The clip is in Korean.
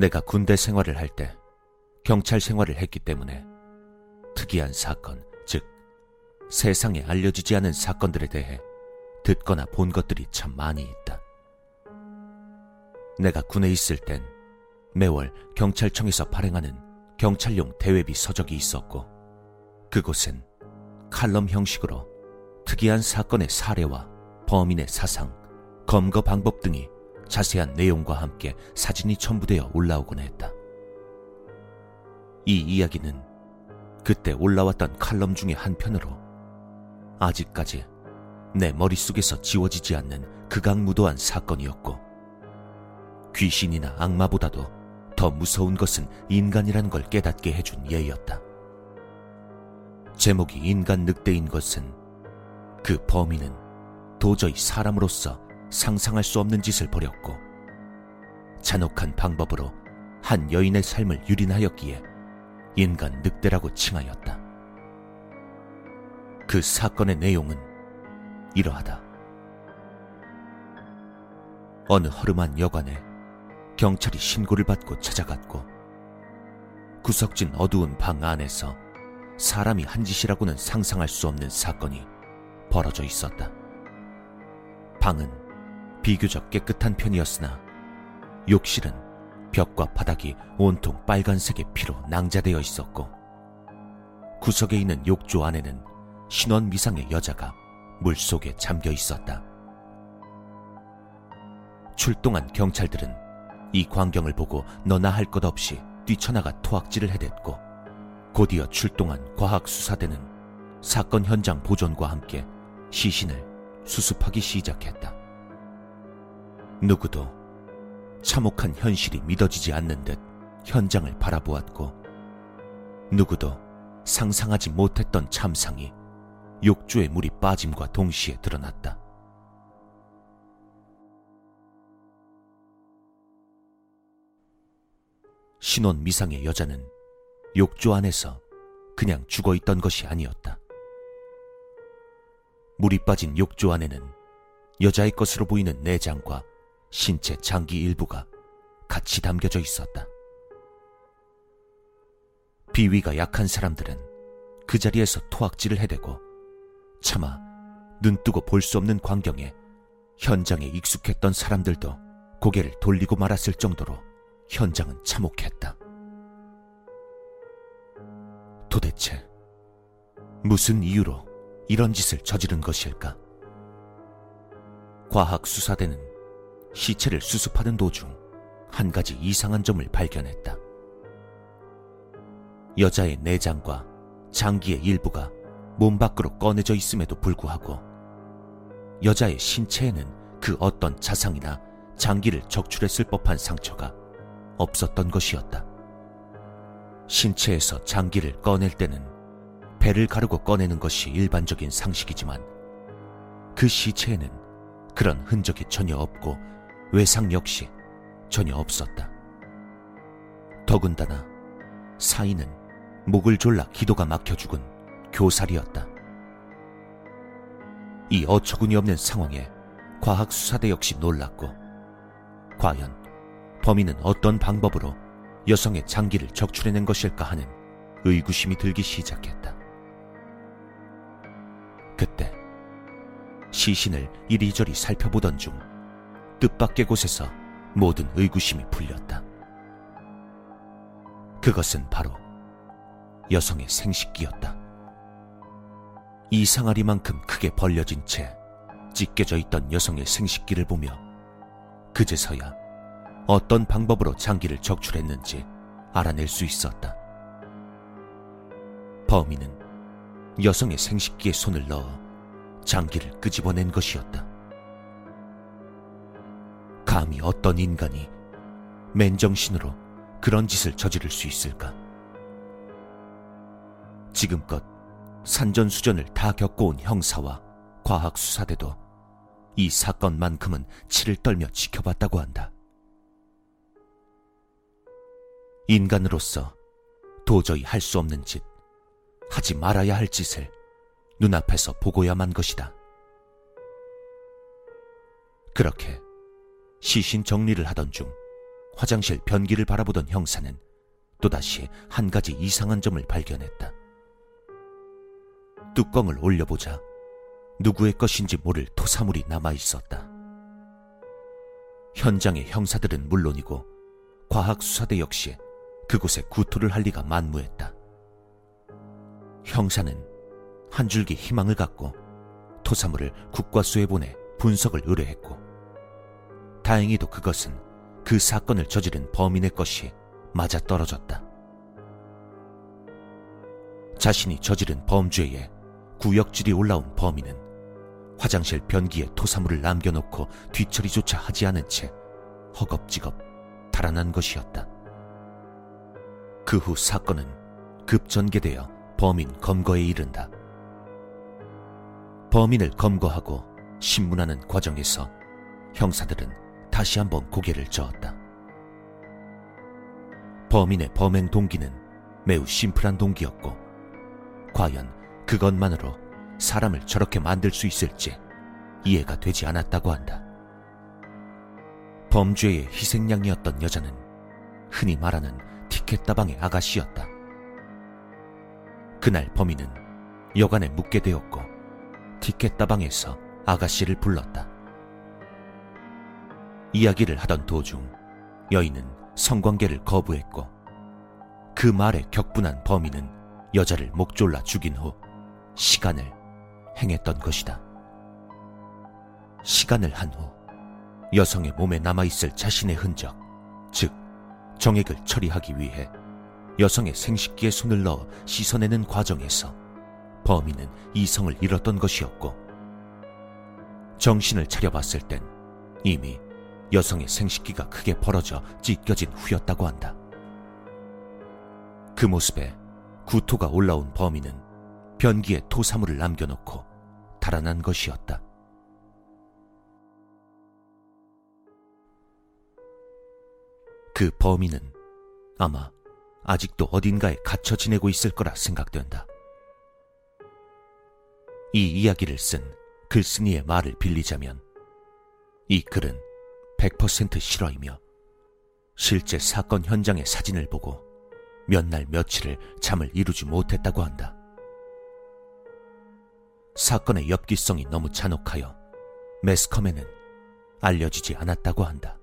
내가 군대 생활을 할 때 경찰 생활을 했기 때문에 특이한 사건, 즉 세상에 알려지지 않은 사건들에 대해 듣거나 본 것들이 참 많이 있다. 내가 군에 있을 땐 매월 경찰청에서 발행하는 경찰용 대외비 서적이 있었고 그곳엔 칼럼 형식으로 특이한 사건의 사례와 범인의 사상, 검거 방법 등이 자세한 내용과 함께 사진이 첨부되어 올라오곤 했다. 이 이야기는 그때 올라왔던 칼럼 중의 한 편으로 아직까지 내 머릿속에서 지워지지 않는 극악무도한 사건이었고 귀신이나 악마보다도 더 무서운 것은 인간이라는 걸 깨닫게 해준 예였다. 제목이 인간 늑대인 것은 그 범인은 도저히 사람으로서 상상할 수 없는 짓을 벌였고 잔혹한 방법으로 한 여인의 삶을 유린하였기에 인간 늑대라고 칭하였다. 그 사건의 내용은 이러하다. 어느 허름한 여관에 경찰이 신고를 받고 찾아갔고 구석진 어두운 방 안에서 사람이 한 짓이라고는 상상할 수 없는 사건이 벌어져 있었다. 방은 비교적 깨끗한 편이었으나 욕실은 벽과 바닥이 온통 빨간색의 피로 낭자되어 있었고 구석에 있는 욕조 안에는 신원 미상의 여자가 물속에 잠겨 있었다. 출동한 경찰들은 이 광경을 보고 너나 할 것 없이 뛰쳐나가 토악질을 해댔고 곧이어 출동한 과학수사대는 사건 현장 보존과 함께 시신을 수습하기 시작했다. 누구도 참혹한 현실이 믿어지지 않는 듯 현장을 바라보았고 누구도 상상하지 못했던 참상이 욕조에 물이 빠짐과 동시에 드러났다. 신혼 미상의 여자는 욕조 안에서 그냥 죽어 있던 것이 아니었다. 물이 빠진 욕조 안에는 여자의 것으로 보이는 내장과 신체 장기 일부가 같이 담겨져 있었다. 비위가 약한 사람들은 그 자리에서 토악질을 해대고 차마 눈뜨고 볼 수 없는 광경에 현장에 익숙했던 사람들도 고개를 돌리고 말았을 정도로 현장은 참혹했다. 도대체 무슨 이유로 이런 짓을 저지른 것일까? 과학수사대는 시체를 수습하는 도중 한 가지 이상한 점을 발견했다. 여자의 내장과 장기의 일부가 몸 밖으로 꺼내져 있음에도 불구하고 여자의 신체에는 그 어떤 자상이나 장기를 적출했을 법한 상처가 없었던 것이었다. 신체에서 장기를 꺼낼 때는 배를 가르고 꺼내는 것이 일반적인 상식이지만 그 시체에는 그런 흔적이 전혀 없고 외상 역시 전혀 없었다. 더군다나 사인은 목을 졸라 기도가 막혀 죽은 교살이었다. 이 어처구니 없는 상황에 과학수사대 역시 놀랐고 과연 범인은 어떤 방법으로 여성의 장기를 적출해낸 것일까 하는 의구심이 들기 시작했다. 그때 시신을 이리저리 살펴보던 중 뜻밖의 곳에서 모든 의구심이 풀렸다. 그것은 바로 여성의 생식기였다. 이상하리만큼 크게 벌려진 채 찢겨져 있던 여성의 생식기를 보며 그제서야 어떤 방법으로 장기를 적출했는지 알아낼 수 있었다. 범인은 여성의 생식기에 손을 넣어 장기를 끄집어낸 것이었다. 감히 어떤 인간이 맨정신으로 그런 짓을 저지를 수 있을까? 지금껏 산전수전을 다 겪어온 형사와 과학수사대도 이 사건만큼은 치를 떨며 지켜봤다고 한다. 인간으로서 도저히 할 수 없는 짓, 하지 말아야 할 짓을 눈앞에서 보고야만 것이다. 그렇게 시신 정리를 하던 중 화장실 변기를 바라보던 형사는 또다시 한 가지 이상한 점을 발견했다. 뚜껑을 올려보자 누구의 것인지 모를 토사물이 남아 있었다. 현장의 형사들은 물론이고 과학수사대 역시 그곳에 구토를 할 리가 만무했다. 형사는 한 줄기 희망을 갖고 토사물을 국과수에 보내 분석을 의뢰했고 다행히도 그것은 그 사건을 저지른 범인의 것이 맞아 떨어졌다. 자신이 저지른 범죄에 구역질이 올라온 범인은 화장실 변기에 토사물을 남겨놓고 뒤처리조차 하지 않은 채 허겁지겁 달아난 것이었다. 그 후 사건은 급전개되어 범인 검거에 이른다. 범인을 검거하고 신문하는 과정에서 형사들은 다시 한번 고개를 저었다. 범인의 범행 동기는 매우 심플한 동기였고, 과연 그것만으로 사람을 저렇게 만들 수 있을지 이해가 되지 않았다고 한다. 범죄의 희생양이었던 여자는 흔히 말하는 티켓다방의 아가씨였다. 그날 범인은 여관에 묵게 되었고 티켓다방에서 아가씨를 불렀다. 이야기를 하던 도중 여인은 성관계를 거부했고 그 말에 격분한 범인은 여자를 목졸라 죽인 후 시간을 행했던 것이다. 시간을 한 후 여성의 몸에 남아있을 자신의 흔적, 즉 정액을 처리하기 위해 여성의 생식기에 손을 넣어 씻어내는 과정에서 범인은 이성을 잃었던 것이었고 정신을 차려봤을 땐 이미 여성의 생식기가 크게 벌어져 찢겨진 후였다고 한다. 그 모습에 구토가 올라온 범인은 변기에 토사물을 남겨놓고 달아난 것이었다. 그 범인은 아마 아직도 어딘가에 갇혀 지내고 있을 거라 생각된다. 이 이야기를 쓴 글쓴이의 말을 빌리자면 이 글은 100% 실화이며 실제 사건 현장의 사진을 보고 몇 날 며칠을 잠을 이루지 못했다고 한다. 사건의 엽기성이 너무 잔혹하여 매스컴에는 알려지지 않았다고 한다.